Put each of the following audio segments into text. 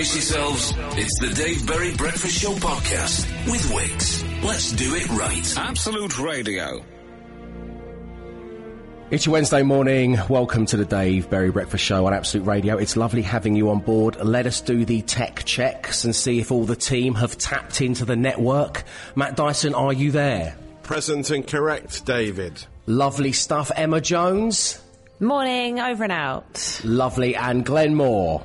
Brace yourselves. It's the Dave Berry Breakfast Show podcast with Wix. Let's do it right. Absolute Radio. It's your Wednesday morning. Welcome to the Dave Berry Breakfast Show on Absolute Radio. It's lovely having you on board. Let us do the tech checks and see if all the team have tapped into the network. Matt Dyson, are you there? Present and correct, David. Lovely stuff. Emma Jones. Morning, over and out. Lovely. And Glenn Moore.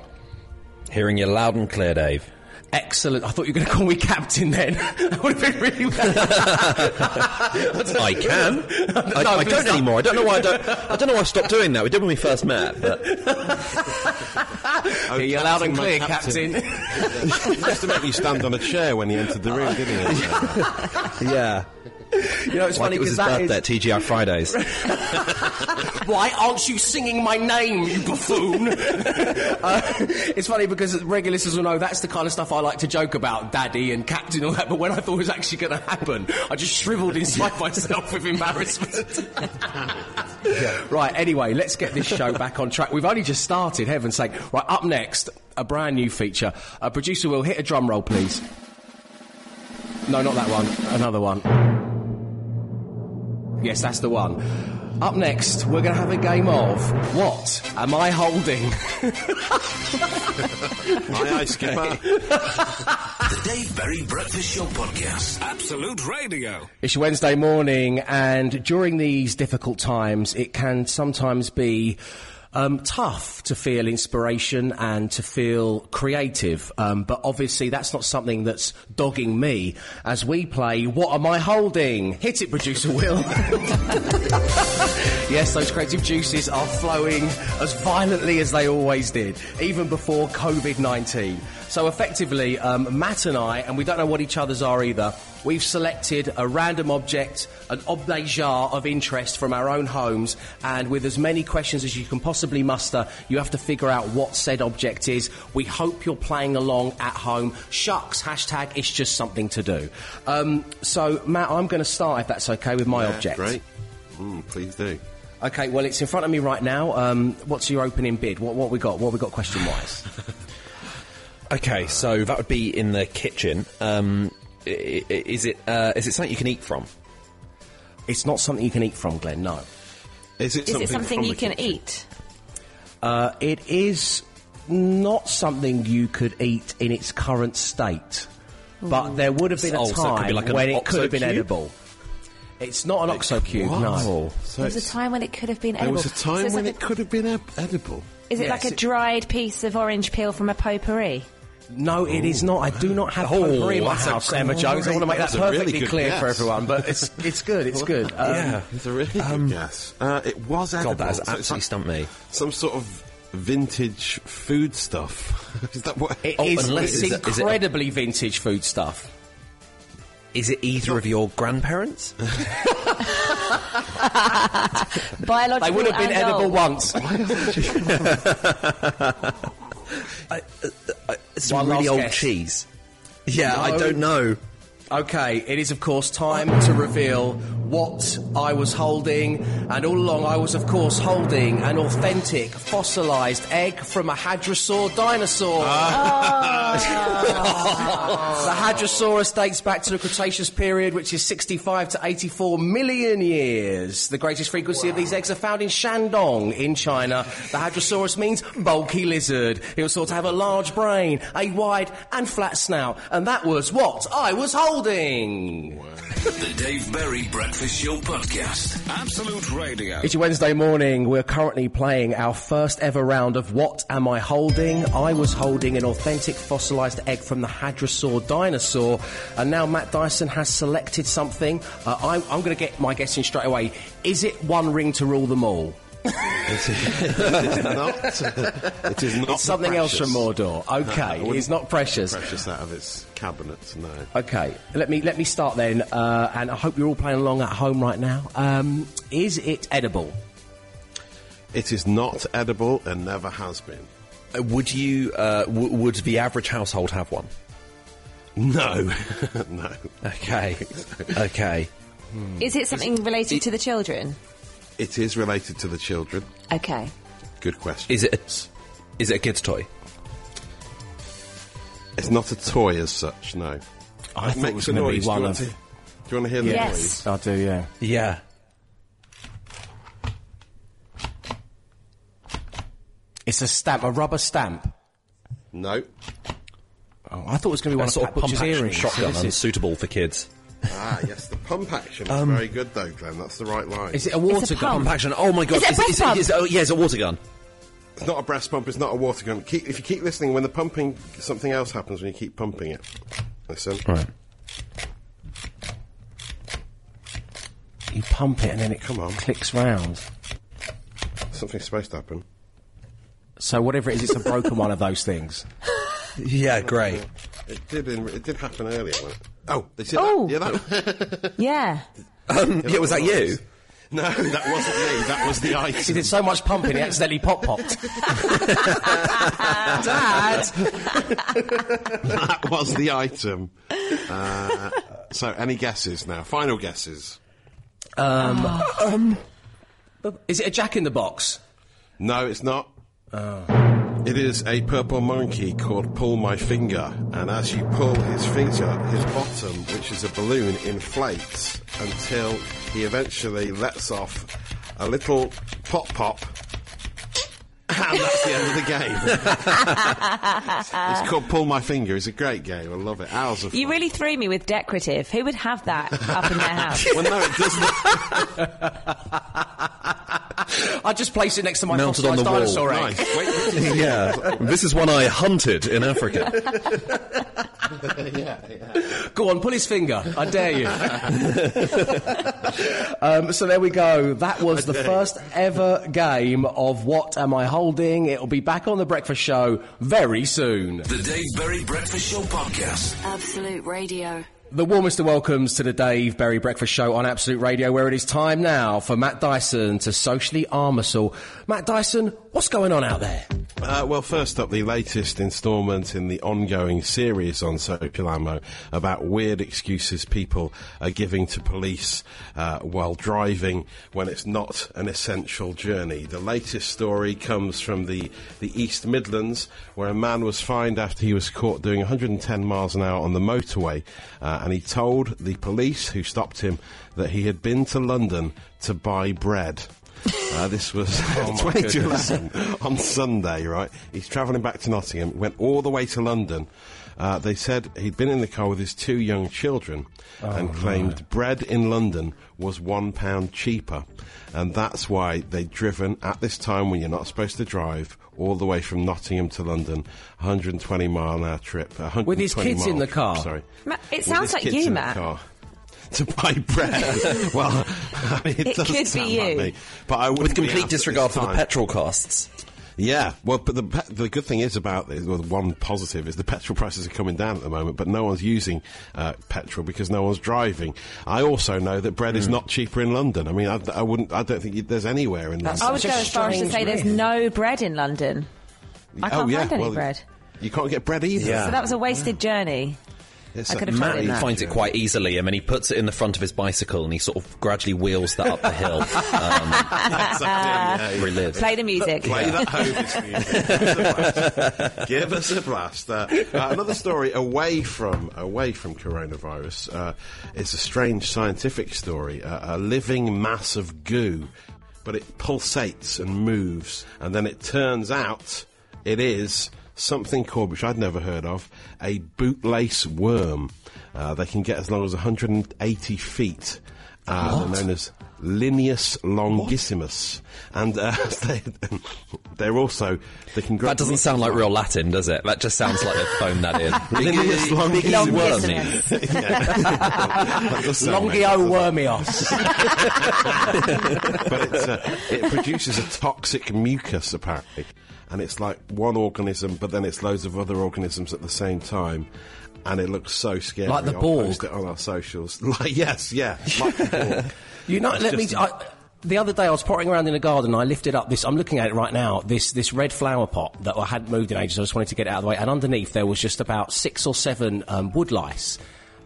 Hearing you loud and clear, Dave. Excellent. I thought you were going to call me captain then. that would have been really I can. I, No, I please don't don't. anymore. I don't know why I don't. I don't know why I stopped doing that. We did when we first met, but Hear you loud and clear, Captain, captain. my Just to make you stand on a chair when he entered the room, didn't he? yeah. You know, it's funny because his that is... birthday at TGI Fridays. Why aren't you singing my name, you buffoon? uh, it's funny because regular listeners will know that's the kind of stuff I like to joke about, daddy and captain and all that, but when I thought it was actually going to happen, I just shriveled inside myself with embarrassment. Right, anyway, let's get this show back on track. We've only just started, heaven's sake. Right, up next, a brand new feature. Uh, producer will hit a drum roll, please. No, not that one. Another one. Yes, that's the one. Up next, we're going to have a game of What Am I Holding? Aye, aye, skipper. The Dave Berry Breakfast Show podcast. Absolute Radio. It's your Wednesday morning, and during these difficult times, it can sometimes be um, tough to feel inspiration and to feel creative. Um, but obviously, that's not something that's dogging me as we play What Am I Holding? Hit it, producer Will. yes, those creative juices are flowing as violently as they always did, even before COVID 19. So effectively, um, Matt and I, and we don't know what each other's are either, we've selected a random object, an objet d'art of interest from our own homes, and with as many questions as you can possibly muster, you have to figure out what said object is. We hope you're playing along at home. Shucks, hashtag, it's just something to do. Um, so, Matt, I'm going to start, if that's okay, with my Yeah, object. Great. Mm, please do. Okay, well, it's in front of me right now. Um, what's your opening bid? What, what we got? What we got question-wise? Okay, so that would be in the kitchen. Um, i- i- is it? Uh, is it something you can eat from? it's not something you can eat from, Glenn. No. Is it Is something, it something you can kitchen? eat? Uh, it is not something you could eat in its current state, but there would have been a Oh, so it time be like when it OXO could have been edible. It's not an oxo cube, no. So There was a time when it could have been edible. there edible. was a time it's when like it a- could have been edible. Is it Yes, like a it- dried piece of orange peel from a potpourri? No, it is not. I do not have Oh, potpourri in my house, Emma Jones. I want to make that That's a really perfectly good clear for everyone, but it's it's good. It's good. Um, yeah. It's a really good guess. Uh, it was edible. God, that has so absolutely like stumped me. Some sort of vintage food stuff. is that what? It Oh, is. unless- It's is it- is it a- incredibly vintage food stuff. Is it either of your grandparents? Biological They would have been edible old. once. Uh, uh, it's One really old guess. cheese. Yeah, I don't know. Okay, it is of course time to reveal what I was holding, and all along I was of course holding an authentic fossilised egg from a hadrosaur dinosaur. Ah. the Hadrosaurus dates back to the Cretaceous period, which is 65 to 84 million years. The greatest frequency of these eggs are found in Shandong in China. The Hadrosaurus means bulky lizard. It was thought to have a large brain, a wide and flat snout, and that was what I was holding. The Dave Berry Breakfast Show podcast. Absolute Radio. It's your Wednesday morning. We're currently playing our first ever round of What Am I Holding? I was holding an authentic fossilised egg from the Hadrosaur dinosaur, and now Matt Dyson has selected something. Uh, I, I'm going to get my guessing straight away. Is it one ring to rule them all? It is not. it is not. It's something the else from. Mordor. Okay, wouldn't it's not precious. Precious out of its cabinet. No. Okay, let me let me start then, uh, and I hope you're all playing along at home right now. Um, is it edible? It is not edible and never has been. Uh, Would you? Uh, w- would the average household have one? No, no. Okay. okay. Is it something related to the children? It is related to the children. Okay. Good question. Is it? A, it a kid's toy? It's not a toy as such, no. I thought it makes was a going to be noise. one do you of. want to, do you want to hear the Yes. noise? I do, yeah. Yeah. It's a stamp, a rubber stamp. No. Oh, I thought it was going to be one A of sort of pump Butcher's action earrings. shotgun, This is- unsuitable for kids. Ah, yes, the pump action is very good though, Glenn. That's the right line. Is it a water It's a gun? pump. Pump action. Oh my god! Is it a breast is, pump? is- oh, yeah, it's a water gun. It's not a breast pump. It's not a water gun. Keep, if you keep listening, when the pumping, something else happens when you keep pumping it. Listen. Right. You pump it and then it Come on. clicks round. Something's supposed to happen. So whatever it is, it's a broken one of those things. Yeah, great. It did. In, it did happen earlier. Wasn't it? Oh, they said Oh. that. Yeah, that. yeah. Um, yeah, was that you? no, that wasn't me. That was the item. He did so much pumping, he accidentally pop popped. Dad! that was the item. Uh, so, any guesses now? Final guesses. Um. Is it a jack in the box? No, it's not. It is a purple monkey called Pull My Finger, and as you pull his finger, his bottom, which is a balloon, inflates until he eventually lets off a little pop pop. And that's the end of the game. it's called Pull My Finger. It's a great game. I love it. Hours of You fun. really threw me with decorative. Who would have that up in their house? Well, no, it doesn't. I just placed it next to my Mounted on fossilised the wall. dinosaur egg. nice. Wait, wait till you see Yeah. this is one I hunted in Africa. Yeah, Go on, pull his finger. I dare you. um, so there we go. That was the first ever game of What Am I Holding? It'll be back on the Breakfast Show very soon. The Dave Berry Breakfast Show Podcast. Absolute Radio. The warmest of welcomes to the Dave Berry Breakfast Show on Absolute Radio, where it is time now for Matt Dyson to socially arm all. Matt Dyson, what's going on out there? Uh, well, first up, the latest instalment in the ongoing series on Social about weird excuses people are giving to police uh, while driving when it's not an essential journey. The latest story comes from the, the East Midlands, where a man was fined after he was caught doing 110 miles an hour on the motorway, uh, and he told the police who stopped him that he had been to London to buy bread. Uh, this was 20 to 11 on Sunday, right? He's travelling back to Nottingham, went all the way to London. Uh, they said he'd been in the car with his two young children and claimed bread in London was one pound cheaper. And that's why they'd driven at this time when you're not supposed to drive all the way from Nottingham to London, 120 mile an hour trip. With his kids mile in the trip, car? Sorry. Ma- it sounds like you, in Matt. Car. To buy bread. well, I mean, it, It doesn't could be you. like me. But I With wouldn't complete disregard this for the petrol costs. Yeah, well, but the pe- the good thing is about this, well, the one positive is the petrol prices are coming down at the moment, but no one's using uh, petrol because no one's driving. I also know that bread Hmm. is not cheaper in London. I mean, I, I wouldn't, I don't think you- there's anywhere in That's I would go as far as to say there's no bread in London. I can't oh yeah, find any well, bread. You can't get bread either. Yeah. So that was a wasted journey. It's I a could have Matt that. finds it quite easily. I mean, he puts it in the front of his bicycle and he sort of gradually wheels that up the hill. Um, Exactly, yeah, yeah. Play the music. Play that Hovis music. Give us a blast. Us a blast. Uh, uh, another story away from away from coronavirus. Uh, it's a strange scientific story. Uh, a living mass of goo, but it pulsates and moves, and then it turns out it is something called, which I'd never heard of, a bootlace worm. Uh, they can get as long as 180 feet. Uh, they're known as Lineus longissimus, and uh, they, they're also they can grow. That doesn't sound like real Latin, does it? That just sounds like they've phoned that in. Lineus longissimus. wormy. That does sound like- Longio wormios. but it's, uh, it produces a toxic mucus apparently, and it's like one organism, but then it's loads of other organisms at the same time. And it looks so scary. Like the I'll post it on our socials. Like yes, yeah, like the You know, let me. the other day I was pottering around in the garden and I lifted up this, I'm looking at it right now, this, this red flower pot that I hadn't moved in ages, I just wanted to get it out of the way, and underneath there was just about six or seven um, wood lice.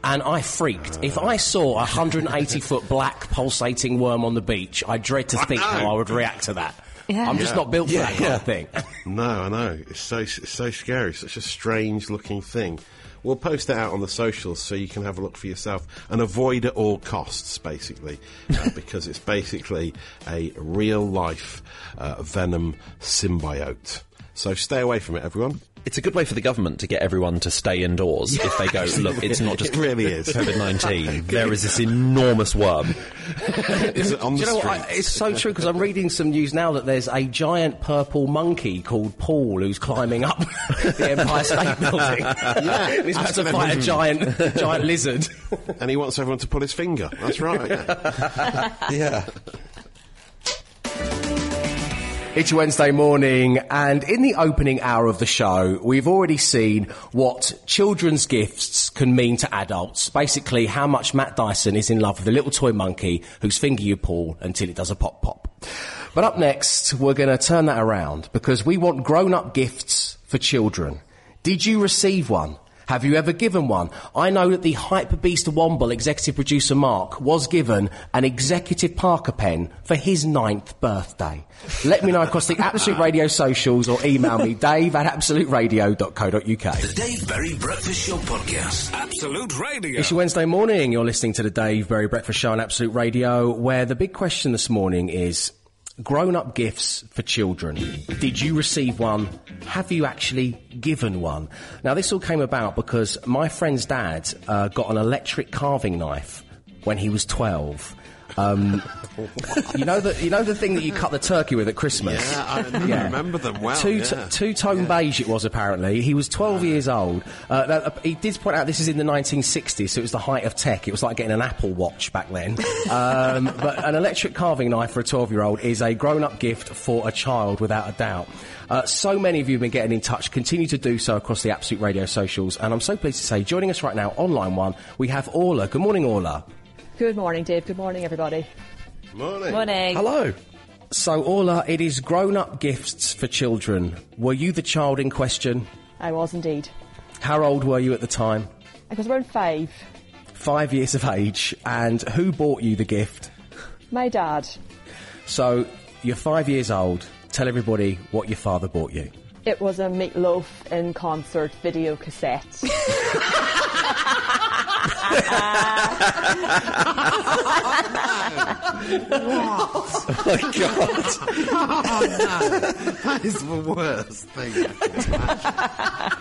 And I freaked. If I saw a 180 foot black pulsating worm on the beach, I dread to think how I would react to that. Yeah. I'm just Yeah. not built for Yeah, that kind yeah. of thing. No, I know. It's so it's so scary. Such a strange looking thing. We'll post it out on the socials so you can have a look for yourself and avoid at all costs, basically, uh, because it's basically a real life uh, venom symbiote. So stay away from it, everyone. It's a good way for the government to get everyone to stay indoors if they go, look, it's not just It really is. COVID 19. There is this enormous worm. Is it on Do you know what? I, it's so true because I'm reading some news now that there's a giant purple monkey called Paul who's climbing up the Empire State Building. yeah, he's about to fight a giant, giant lizard. and he wants everyone to pull his finger. That's right. Yeah. Yeah. It's Wednesday morning, and in the opening hour of the show, we've already seen what children's gifts can mean to adults. Basically, how much Matt Dyson is in love with a little toy monkey whose finger you pull until it does a pop pop. But up next, we're going to turn that around because we want grown up gifts for children. Did you receive one? Have you ever given one? I know that the Hyper Beast Womble executive producer Mark was given an executive Parker pen for his ninth birthday. Let me know across the Absolute Radio socials or email me, dave at absoluteradio.co.uk. The Dave Berry Breakfast Show Podcast. Absolute Radio. It's your Wednesday morning. You're listening to the Dave Berry Breakfast Show on Absolute Radio, where the big question this morning is grown up gifts for children. Did you receive one? Have you actually given one? Now, this all came about because my friend's dad uh, got an electric carving knife when he was 12. Um, you know the you know the thing that you cut the turkey with at Christmas. Yeah, I Yeah. remember them well. Two, yeah. two tone beige it was apparently. He was 12 years old. Uh, uh, he did point out this is in the 1960s, so it was the height of tech. It was like getting an Apple Watch back then. um, but an electric carving knife for a 12 year old is a grown up gift for a child, without a doubt. Uh, so many of you have been getting in touch. Continue to do so across the Absolute Radio socials. And I'm so pleased to say, joining us right now on line one, we have Orla. Good morning, Orla. Good morning, Dave. Good morning, everybody. Morning. Morning. Hello. So, Orla, it is grown up gifts for children. Were you the child in question? I was indeed. How old were you at the time? I was around five. Five years of age. And who bought you the gift? My dad. So, you're five years old. Tell everybody what your father bought you. It was a Meat Loaf in concert video cassette. Oh, that is the worst thing.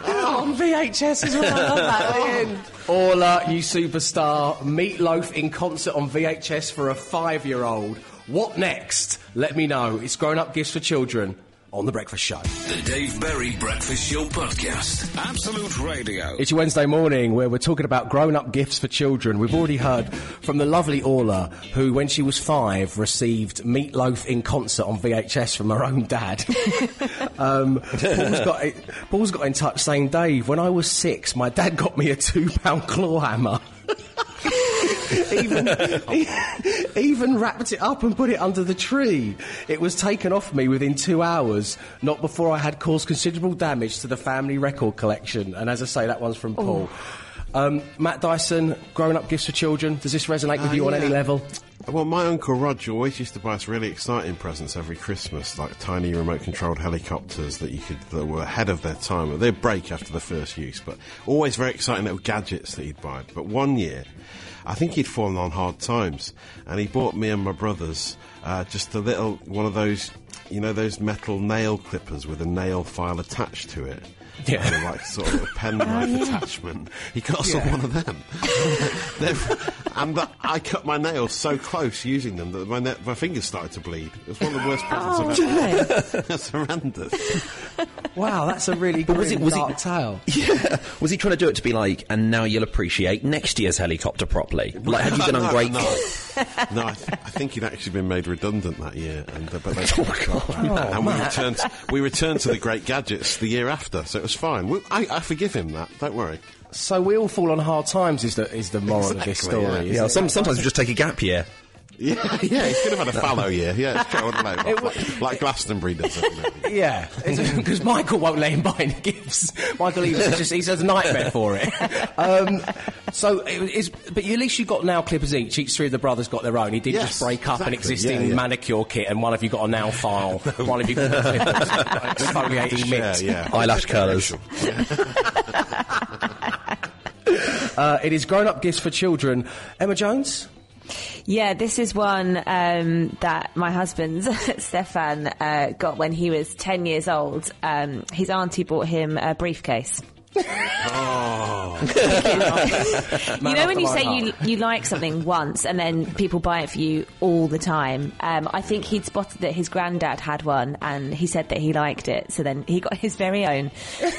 Oh, on VHS as well. I love that at the end. Orla, you superstar. Meat Loaf in concert on VHS for a five year old. What next? Let me know. It's grown up gifts for children on The Breakfast Show. The Dave Berry Breakfast Show Podcast. Absolute Radio. It's your Wednesday morning where we're talking about grown up gifts for children. We've already heard from the lovely Orla, who, when she was five, received Meat Loaf in concert on VHS from her own dad. um, Paul's, got, Paul's got in touch saying, Dave, when I was six, my dad got me a two pound claw hammer. Even, even wrapped it up and put it under the tree. It was taken off me within two hours, not before I had caused considerable damage to the family record collection. And as I say, that one's from Paul. Um, Matt Dyson, grown up gifts for children. Does this resonate with Uh, you on any level? Well, my uncle Roger always used to buy us really exciting presents every Christmas, like tiny remote-controlled helicopters that you could that were ahead of their time. They'd break after the first use, but always very exciting little gadgets that he'd buy. But one year, I think he'd fallen on hard times, and he bought me and my brothers uh, just a little one of those, you know, those metal nail clippers with a nail file attached to it. Yeah. And like sort of a penknife attachment. He got us all one of them. And uh, I cut my nails so close using them that my, ne- my fingers started to bleed. It was one of the worst presents I've ever That's horrendous. Wow, that's a really But was it- was it- dark tale. Yeah. Was he trying to do it to be like, and now you'll appreciate next year's helicopter properly? Like, have you been No, ungrateful? No, no I, th- I think he'd actually been made redundant that year, and uh, but they, Oh, and we returned. We returned to the great gadgets the year after, so it was fine. We, I, I forgive him that. Don't worry. So we all fall on hard times. Is the is the moral of this story? yeah. Yeah, some, sometimes we just take a gap year. Yeah, yeah, he could have had a fallow year. Yeah, it's true. I don't. Like, like Glastonbury does. isn't it? Yeah, because Michael won't let him buy any gifts. Michael Eavis is just, he has a nightmare for it. Um, so, it is, but at least you got now clippers each. Each three of the brothers got their own. He didn't Yes, just break up an existing Yeah, yeah. manicure kit and one of you got a nail file, one of you got clippers, exfoliating Yeah, mitt. yeah. Eyelash colours. Uh, it is grown-up gifts for children. Emma Jones? Yeah, this is one um, that my husband Stefan uh, got when he was ten years old. Um, his auntie bought him a briefcase. Oh. you know when you say you you like something once and then people buy it for you all the time. Um, I think he'd spotted that his granddad had one and he said that he liked it. So then he got his very own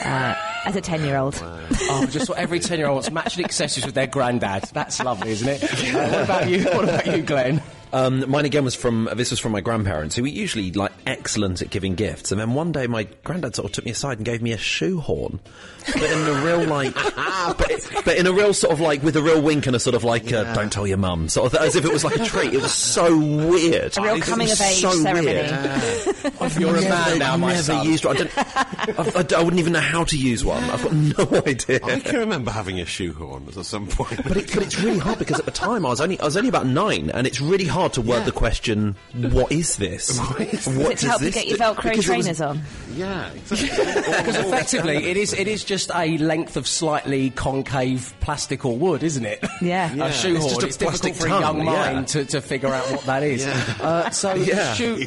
uh, as a ten year old. Oh, just what every 10 year old wants matching accessories with their granddad. That's lovely, isn't it? Uh, what about you? What about you, Glenn? Um, mine again was from this was from my grandparents, who were usually like excellent at giving gifts. And then one day, my granddad sort of took me aside and gave me a shoehorn, but in a real like, but, but in a real sort of like with a real wink and a sort of like, uh, don't tell your mum, sort of as if it was like a treat. It was so weird. A real It coming of age so ceremony. weird. You're a man now, I've my never son. used one. I, don't, I, I, I wouldn't even know how to use one. I've got no idea. I can remember having a shoehorn at some point. But, it, but it's really hard because at the time I was only I was only about nine, and it's really hard to word the question, "What is this? What Is it to help you get your Velcro Because it was- trainers on? yeah, exactly. Because effectively, it is it is just a length of slightly concave plastic or wood, isn't it? Yeah. a shoehorn. It's just a It's difficult plastic for a tongue, young yeah. mind to, to figure out what that is. Uh, so, Yeah. shoe,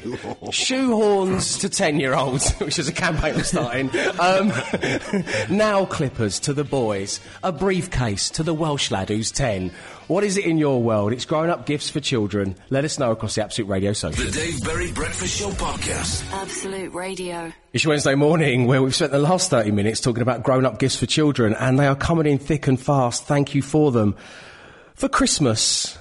shoehorns to ten-year-olds, which is a campaign we're starting. Um, now clippers to the boys. A briefcase to the Welsh lad who's ten. What is it in your world? It's grown-up gifts for children. Let us know across the Absolute Radio social. The Dave Berry Breakfast Show Podcast. Absolute Radio. It's Wednesday morning where we've spent the last 30 minutes talking about grown up gifts for children, and they are coming in thick and fast. Thank you for them. For Christmas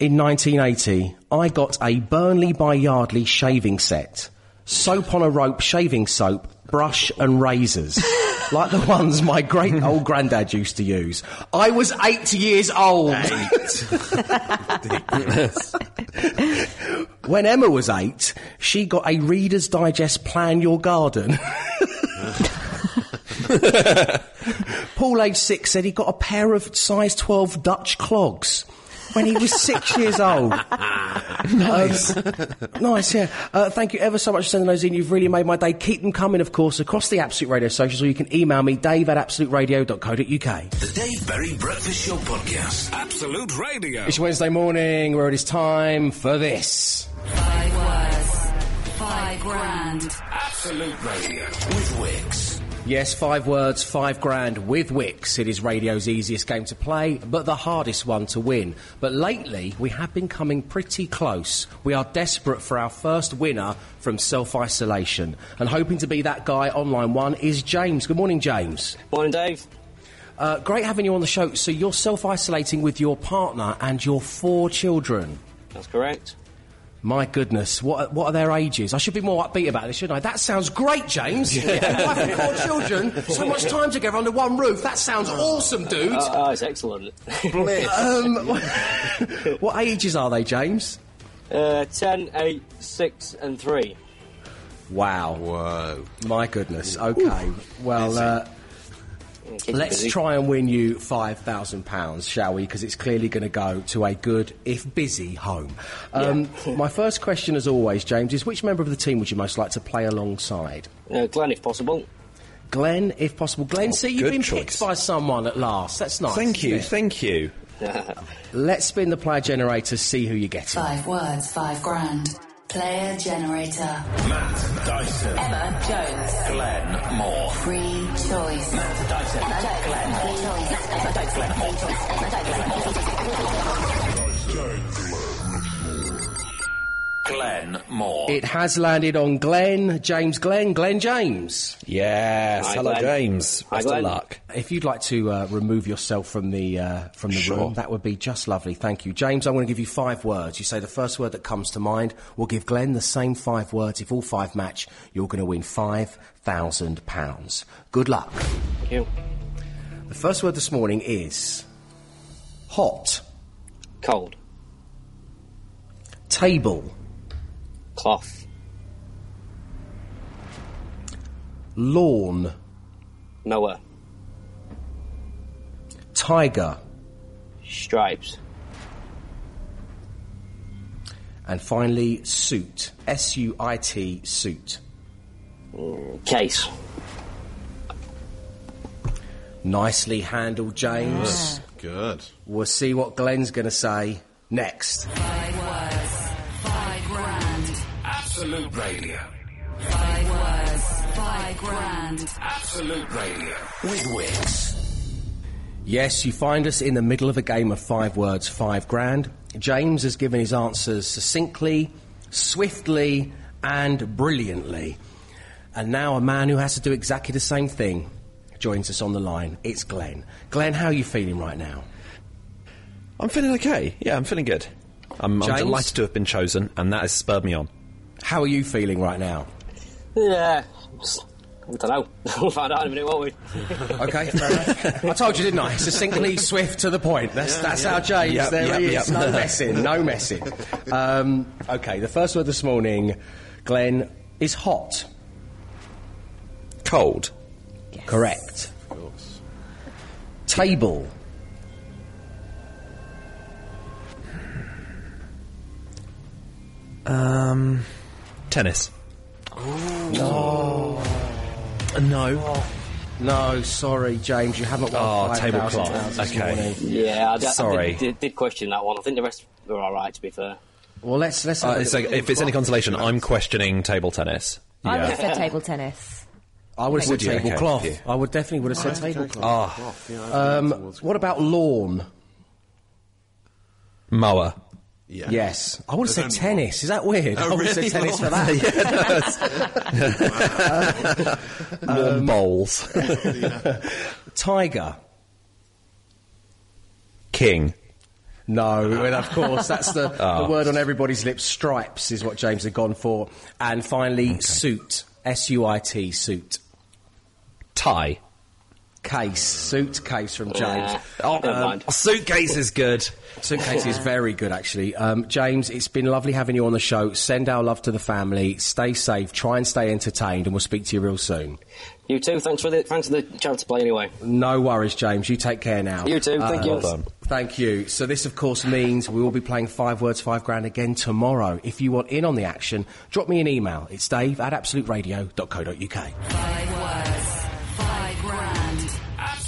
in 1980, I got a Burnley by Yardley shaving set, soap on a rope shaving soap, brush and razors. Like the ones my great old granddad used to use. I was eight years old. When Emma was eight, she got a Reader's Digest Plan Your Garden. Paul, age six, said he got a pair of size 12 Dutch clogs when he was six years old. nice. nice, yeah. Uh, thank you ever so much for sending those in. You've really made my day. Keep them coming, of course, across the Absolute Radio socials, or you can email me, dave at absoluteradio.co.uk. The Dave Berry Breakfast Show Podcast. Absolute Radio. It's Wednesday morning where it is time for this. Five words. Five grand. Absolute Radio with Wix. Yes, five words, five grand with Wix. It is radio's easiest game to play, but the hardest one to win. But lately, we have been coming pretty close. We are desperate for our first winner from self isolation. And hoping to be that guy on line one is James. Good morning, James. Morning, Dave. Uh, great having you on the show. So you're self isolating with your partner and your four children. That's correct. My goodness, what what are their ages? I should be more upbeat about this, shouldn't I? That sounds great, James. Yeah. Wife and four children, so much time together under one roof. That sounds awesome, dude. Oh, it's excellent. Um, what ages are they, James? uh, 10, 8, 6, and 3. Wow. Whoa. My goodness. Okay. Well, uh, Yeah, keep you let's busy. try and win you £5,000, shall we? Because it's clearly going to go to a good, if busy, home. Um, My first question, as always, James, is which member of the team would you most like to play alongside? Uh, Glenn, if possible. Glenn, if possible. Glenn, see, you've been choice. picked by someone at last. That's nice. Thank you, it? thank you. Let's spin the player generator, see who you get. Five words. Five grand. Player generator. Matt Dyson. Emma Jones. Glenn Moore. Free choice. Emma Jones. Glenn. Free choice. Emma Jones. Glenn. Free choice. Emma Jones. Glenn Moore. It has landed on Glenn, James Glenn, Glenn James. Yes, Hi, hello, Glenn. James. Hi, Best of luck. If you'd like to uh, remove yourself from the uh, from the Sure. room, that would be just lovely. Thank you, James. I'm going to give you five words. You say the first word that comes to mind. We'll give Glenn the same five words. If all five match, you're going to win five thousand pounds. Good luck. Thank you. The first word this morning is hot, Cold. Table. Cloth. Lawn. Noah. Tiger. Stripes. And finally, suit. S U I T, suit. Mm, case. Nicely handled, James. Good. We'll see what Glenn's going to say next. Five words, five grand. Absolute Radio. Five words, five grand. Absolute Radio. With Wix. Yes, you find us in the middle of a game of five words, five grand. James has given his answers succinctly, swiftly, and brilliantly. And now a man who has to do exactly the same thing joins us on the line. It's Glenn. Glenn, how are you feeling right now? I'm feeling okay. Yeah, I'm feeling good. I'm, I'm delighted to have been chosen, and that has spurred me on. How are you feeling right now? Yeah. I don't know. we'll find out in a minute, won't we? Okay. I told you, didn't I? Succinctly, swift, to the point. That's that's our James. Yep, there he yep, is. yep. No messing. No messing. Um, okay, the first word this morning, Glenn, is hot. Cold. Correct. Of course. Table. Um, tennis. No. No. No, sorry, James, you haven't won. Oh, 5,000 tablecloth. pounds this Okay. morning. Yeah, I, d- I Sorry. did, did, did question that one. I think the rest were alright, to be fair. Well, let's let's. Uh, a it's look. like, if it's any consolation, I'm questioning table tennis. I would have said table tennis. I would have said Would you? Okay, tablecloth. yeah. I would definitely would have said tablecloth. Ah, Um, what about lawn? mower. Yeah. Yes, I want to say tennis. Is that weird? Oh, I really? said tennis for that. Lawn um, bowls. Tiger. King. No, and of course that's the, Oh. the word on everybody's lips. Stripes is what James had gone for, and finally suit. S U I T suit. Tie. Case suitcase from James. Yeah, Oh, never mind. suitcase is good. Suitcase is very good, actually. Um, James, it's been lovely having you on the show. Send our love to the family. Stay safe. Try and stay entertained, and we'll speak to you real soon. You too. Thanks for the thanks for the chance to play anyway. No worries, James. You take care now. You too. Thank you. Well. Thank you. So this, of course, means we will be playing Five Words, Five Grand again tomorrow. If you want in on the action, drop me an email. It's dave at absoluteradio.co.uk. Five words, five grand.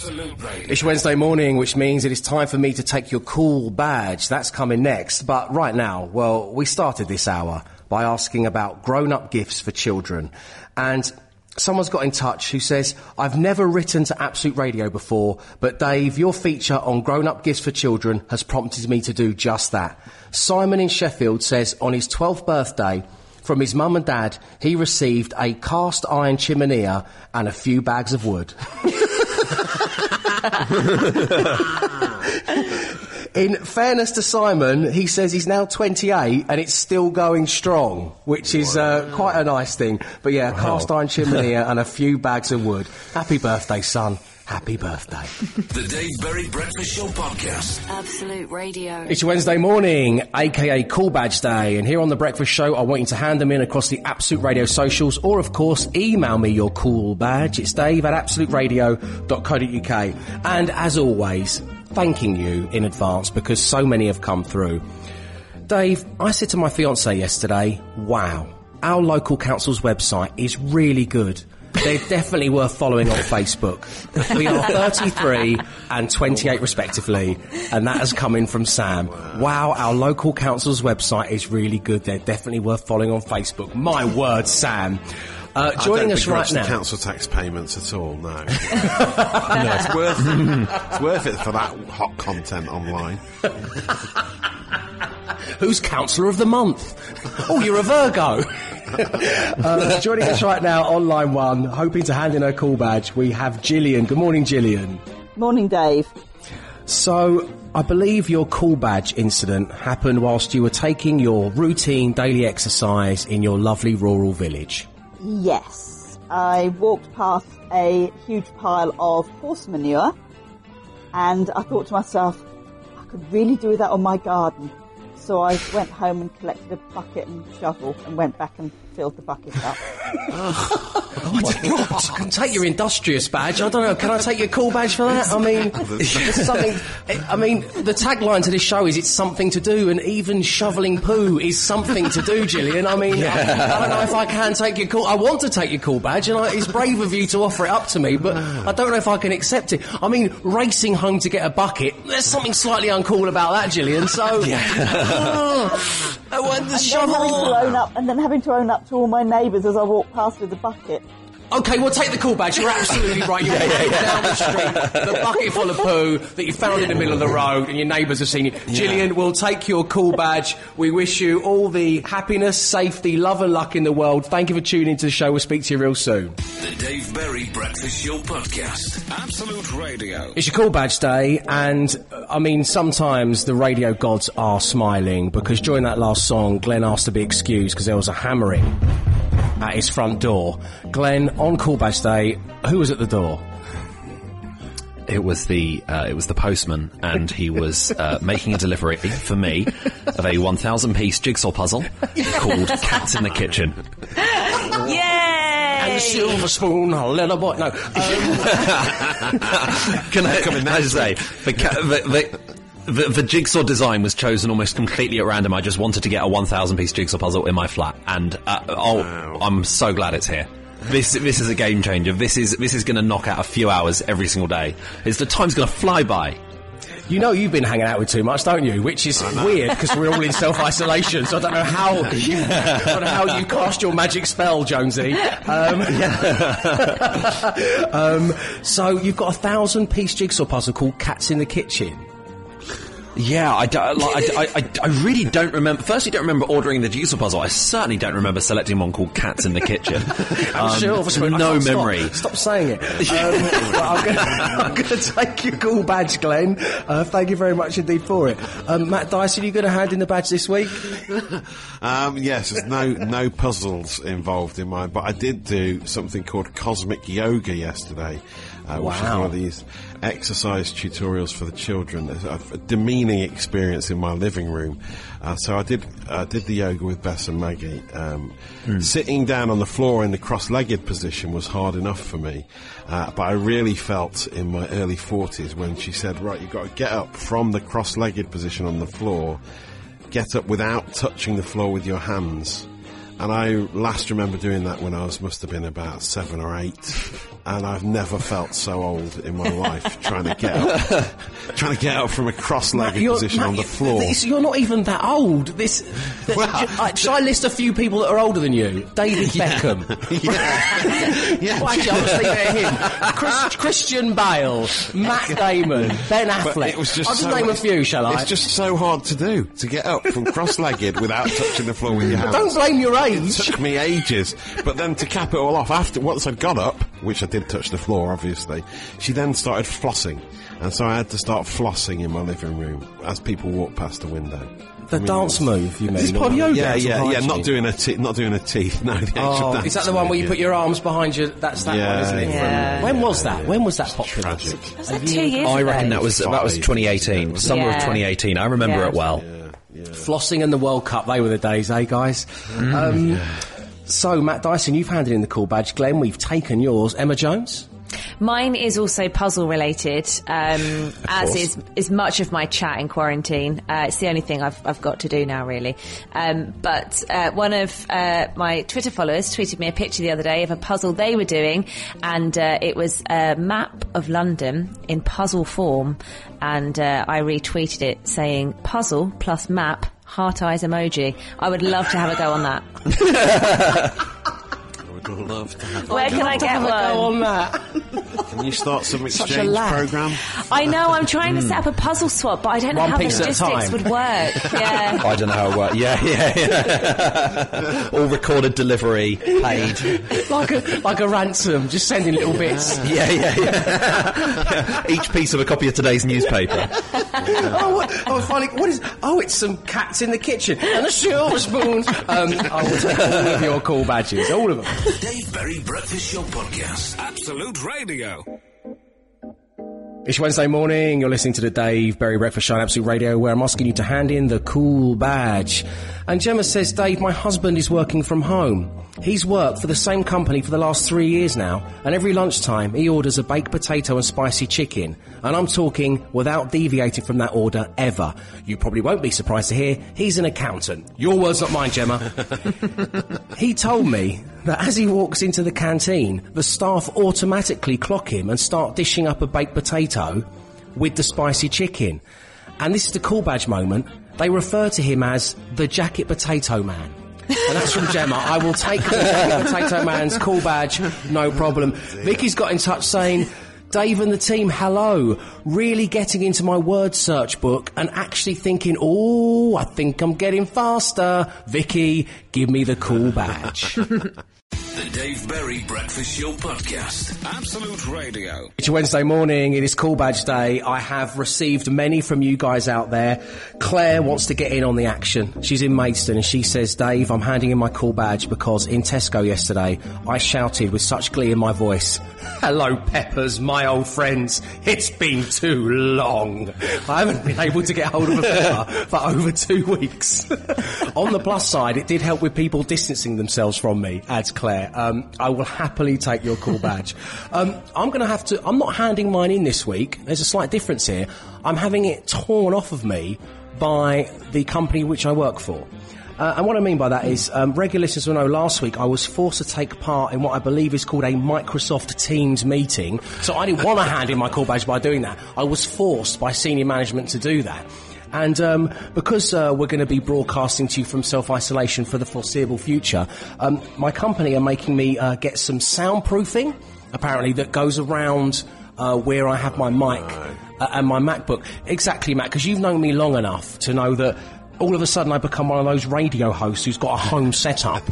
It's Wednesday morning, which means it is time for me to take your cool badge. That's coming next. But right now, well, we started this hour by asking about grown-up gifts for children. And someone's got in touch who says, I've never written to Absolute Radio before, but Dave, your feature on grown-up gifts for children has prompted me to do just that. Simon in Sheffield says on his 12th birthday, from his mum and dad, he received a cast iron chiminea and a few bags of wood. In fairness to Simon, he says he's now 28 and it's still going strong, which is uh, quite a nice thing. But yeah, cast iron chimney and a few bags of wood. Happy birthday, son. Happy birthday. The Dave Berry Breakfast Show Podcast. Absolute Radio. It's Wednesday morning, aka Cool Badge Day, and here on The Breakfast Show, I want you to hand them in across the Absolute Radio socials, or of course, email me your cool badge. It's dave at absoluteradio.co.uk. And as always, thanking you in advance because so many have come through. Dave, I said to my fiance yesterday, wow, our local council's website is really good. They're definitely worth following on Facebook. We are 33 and 28 respectively, and that has come in from Sam. Wow, our local council's website is really good. They're definitely worth following on Facebook. My word, Sam. Uh, joining us right now. council tax payments at all. No, no, it's worth it's worth it for that hot content online. Who's Councillor of the Month? Oh, you're a Virgo. Uh, joining us right now on line one, hoping to hand in her call badge, we have Gillian. Good morning, Gillian. Morning, Dave. So, I believe your call badge incident happened whilst you were taking your routine daily exercise in your lovely rural village. Yes, I walked past a huge pile of horse manure, and I thought to myself, I could really do that on my garden. So I went home and collected a bucket and shovel and went back and filled the bucket up. Oh my God! I can take your industrious badge. I don't know. Can I take your cool badge for that? I mean, it's something. I mean, the tagline to this show is "It's something to do," and even shoveling poo is something to do, Gillian. I mean, I, I don't know if I can take your cool. I want to take your cool badge, and I, it's brave of you to offer it up to me, but I don't know if I can accept it. I mean, racing home to get a bucket. There's something slightly uncool about that, Gillian. So, oh, I want the And then having to own up, and then having to own up to all my neighbours as I walk past with the bucket. Okay, well, take the cool badge. You're absolutely right. You're walking down the street, the bucket full of poo that you found in the middle of the road, and your neighbours have seen you. Gillian, we'll take your cool badge. We wish you all the happiness, safety, love, and luck in the world. Thank you for tuning into the show. We'll speak to you real soon. The Dave Berry Breakfast Show Podcast. Absolute Radio. It's your cool badge day, and uh, I mean, sometimes the radio gods are smiling because during that last song, Glenn asked to be excused because there was a hammering at his front door. Glenn, on cool badge day, who was at the door? It was the uh, it was the postman, and he was uh, making a delivery for me of a 1,000 piece jigsaw puzzle called Cats in the Kitchen. Yay! And the silver spoon, a little boy. No, um, Can I, can I just say the, ca- the, the, the, the jigsaw design was chosen almost completely at random. I just wanted to get a 1,000 piece jigsaw puzzle in my flat, and uh, oh, I'm so glad it's here. This this is a game changer. This is this is going to knock out a few hours every single day. It's the time's going to fly by. you know you've been hanging out with too much, don't you? Which is weird because we're all in self isolation. So I don't know how I don't know how you cast your magic spell, Jonesy. Um, um, so you've got a thousand piece jigsaw puzzle called Cats in the Kitchen. Yeah, I, don't- like, I, I, I really don't remember. Firstly, don't remember ordering the jigsaw puzzle. I certainly don't remember selecting one called Cats in the Kitchen. Um, Silver spoon. I no can't stop. memory. Stop, saying it. Um, I'm gonna- I'm going to take your cool badge, Glenn. Uh, thank you very much indeed for it. Um, Matt Dyson, you going to hand in the badge this week? Um, yes, there's no no puzzles involved in mine, but I did do something called cosmic yoga yesterday, uh, which is Wow. one of these exercise tutorials for the children. A, a demeaning experience in my living room. Uh, so I did I did the yoga with Bess and Maggie. Um, Sitting down on the floor in the cross-legged position was hard enough for me, uh, but I really felt in my early 40s when she said, "Right, you've got to get up from the cross-legged position on the floor." get up without touching the floor with your hands. And I last remember doing that when I was must have been about seven or eight, and I've never felt so old in my life trying to get up, trying to get up from a cross-legged You're- position Matt, on the floor. this- you're not even that old. This. th- Well- j- uh, shall I list a few people that are older than you? David Beckham. yeah, Well, actually, I was thinking of him. Chris, Christian Bale, Matt Damon, Ben But Affleck. it was just I'll just so- name a few, shall I? It's just so hard to do to get up from cross-legged without touching the floor with your hands. Don't blame your age. It took me ages, but then to cap it all off, after once I'd got up, which I did touch the floor, obviously, she then started flossing, and so I had to start flossing in my living room as people walked past the window. The I mean, dance move, you mean? Is this part of yoga? Yeah, yeah, yeah. Not doing a te- not doing a teeth. No, the actual Oh, dance is that the one where you move, put your arms behind you? That's that Yeah, one, isn't it? yeah. When was that? When was that popular? Tragic. Was that two years I ago? reckon that was that was Five. 2018, summer of 2018. I remember Yeah. it well. Flossing and the World Cup, they were the days, eh, guys? um, So, Matt Dyson, you've handed in the cool badge. Glenn, we've taken yours. Emma Jones? Mine is also puzzle related, um, as is is much of my chat in quarantine. Uh, it's the only thing I've I've got to do now, really. Um, but uh, one of uh, my Twitter followers tweeted me a picture the other day of a puzzle they were doing, and uh, it was a map of London in puzzle form, and uh, I retweeted it saying puzzle plus map. Heart eyes emoji. I would love to have a go on that. I love to have. Where can I get Have a go one? on that. Can you start some Such a exchange program? I know I'm trying to set up a puzzle swap, but I don't know One how the piece at a logistics time. would work. Yeah. I don't know how it works. Yeah, yeah, yeah. All recorded delivery, paid. like a like a ransom, just sending little bits. Yeah, yeah, yeah. Each piece of a copy of today's newspaper. oh, what, oh, finally, what is? Oh, it's some cats in the kitchen and a silver spoon. Um, I will take all of your call badges, all of them. The Dave Berry Breakfast Show Podcast. Absolute Radio. It's Wednesday morning. You're listening to the Dave Berry Breakfast Show on Absolute Radio, where I'm asking you to hand in the cool badge. And Gemma says, Dave, my husband is working from home. He's worked for the same company for the last three years now, and every lunchtime he orders a baked potato and spicy chicken. And I'm talking without deviating from that order ever. You probably won't be surprised to hear he's an accountant. Your words, not mine, Gemma. he told me that as he walks into the canteen, the staff automatically clock him and start dishing up a baked potato with the spicy chicken. And this is the cool badge moment. They refer to him as the jacket potato man. And that's from Gemma. I will take the jacket potato man's cool badge, no problem. Vicky's got in touch saying, Dave and the team, hello. Really getting into my word search book and actually thinking, oh, I think I'm getting faster. Vicky, give me the cool badge. Dave Berry Breakfast Show Podcast. Absolute Radio. It's Wednesday morning. It is Cool Badge Day. I have received many from you guys out there. Claire wants to get in on the action. She's in Maidstone and she says, Dave, I'm handing in my Cool Badge because in Tesco yesterday, I shouted with such glee in my voice, Hello, Peppers, my old friends. It's been too long. I haven't been able to get hold of a pepper for over two weeks. on the plus side, it did help with people distancing themselves from me, adds Claire. Um, I will happily take your call badge. Um, I'm going to have to. I'm not handing mine in this week. There's a slight difference here. I'm having it torn off of me by the company which I work for. Uh, and what I mean by that is, um, regular listeners will know last week I was forced to take part in what I believe is called a Microsoft Teams meeting. So I didn't want to hand in my call badge by doing that. I was forced by senior management to do that. And um, because uh, we're going to be broadcasting to you from self-isolation for the foreseeable future, um, my company are making me uh, get some soundproofing, apparently, that goes around uh, where I have my mic uh, and my MacBook. Exactly, Matt, because you've known me long enough to know that all of a sudden I become one of those radio hosts who's got a home setup.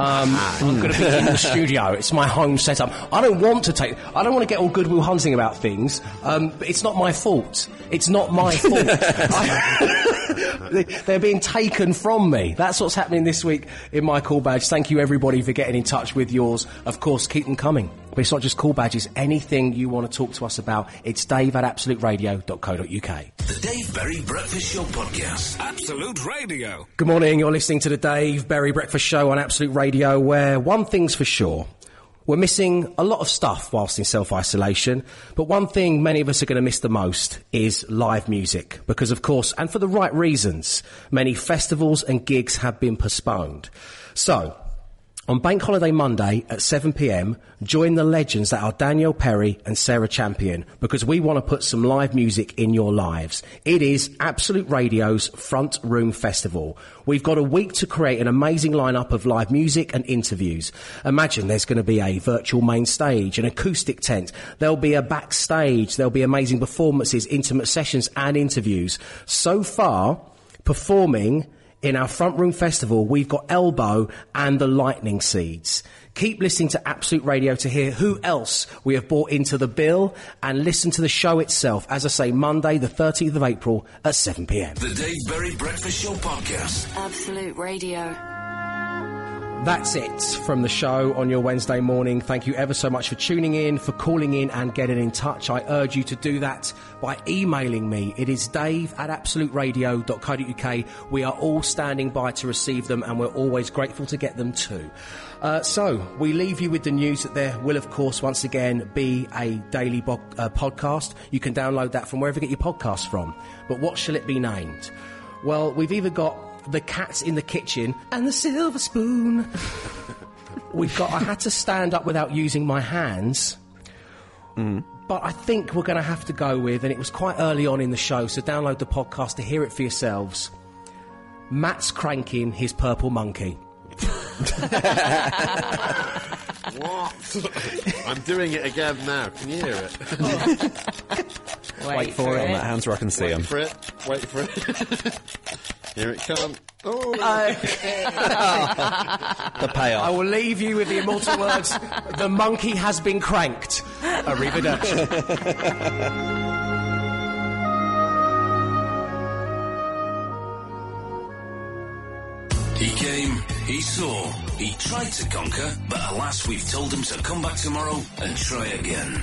Um, I'm going to be in the studio. It's my home setup. I don't want to take. I don't want to get all Good Will Hunting about things. Um, but it's not my fault. It's not my fault. I- They're being taken from me. That's what's happening this week in my call badge. Thank you everybody for getting in touch with yours. Of course, keep them coming. But it's not just call badges. Anything you want to talk to us about, it's dave at absoluteradio.co.uk. The Dave Berry Breakfast Show Podcast. Absolute Radio. Good morning. You're listening to the Dave Berry Breakfast Show on Absolute Radio, where one thing's for sure. We're missing a lot of stuff whilst in self-isolation, but one thing many of us are going to miss the most is live music. Because of course, and for the right reasons, many festivals and gigs have been postponed. So, on Bank Holiday Monday at 7pm, join the legends that are Danielle Perry and Sarah Champion because we want to put some live music in your lives. It is Absolute Radio's Front Room Festival. We've got a week to create an amazing lineup of live music and interviews. Imagine there's going to be a virtual main stage, an acoustic tent. There'll be a backstage. There'll be amazing performances, intimate sessions and interviews. So far, performing in our front room festival, we've got Elbow and the Lightning Seeds. Keep listening to Absolute Radio to hear who else we have brought into the bill and listen to the show itself, as I say, Monday, the 13th of April at 7pm. The Dave Berry Breakfast Show Podcast. Absolute Radio. That's it from the show on your Wednesday morning. Thank you ever so much for tuning in, for calling in and getting in touch. I urge you to do that by emailing me. It is dave at absoluteradio.co.uk. We are all standing by to receive them and we're always grateful to get them too. Uh, so, we leave you with the news that there will, of course, once again be a daily bo- uh, podcast. You can download that from wherever you get your podcasts from. But what shall it be named? Well, we've either got the cats in the kitchen and the silver spoon. We've got. I had to stand up without using my hands. Mm. But I think we're going to have to go with, and it was quite early on in the show, so download the podcast to hear it for yourselves. Matt's cranking his purple monkey. What? I'm doing it again now. Can you hear it? Wait for On it. that hand where I can see him. Wait for it. Wait for it. Here it comes. Oh, The payoff. I will leave you with the immortal words: "The monkey has been cranked." Arrivederci. He came, he saw, he tried to conquer, but alas, we've told him to come back tomorrow and try again.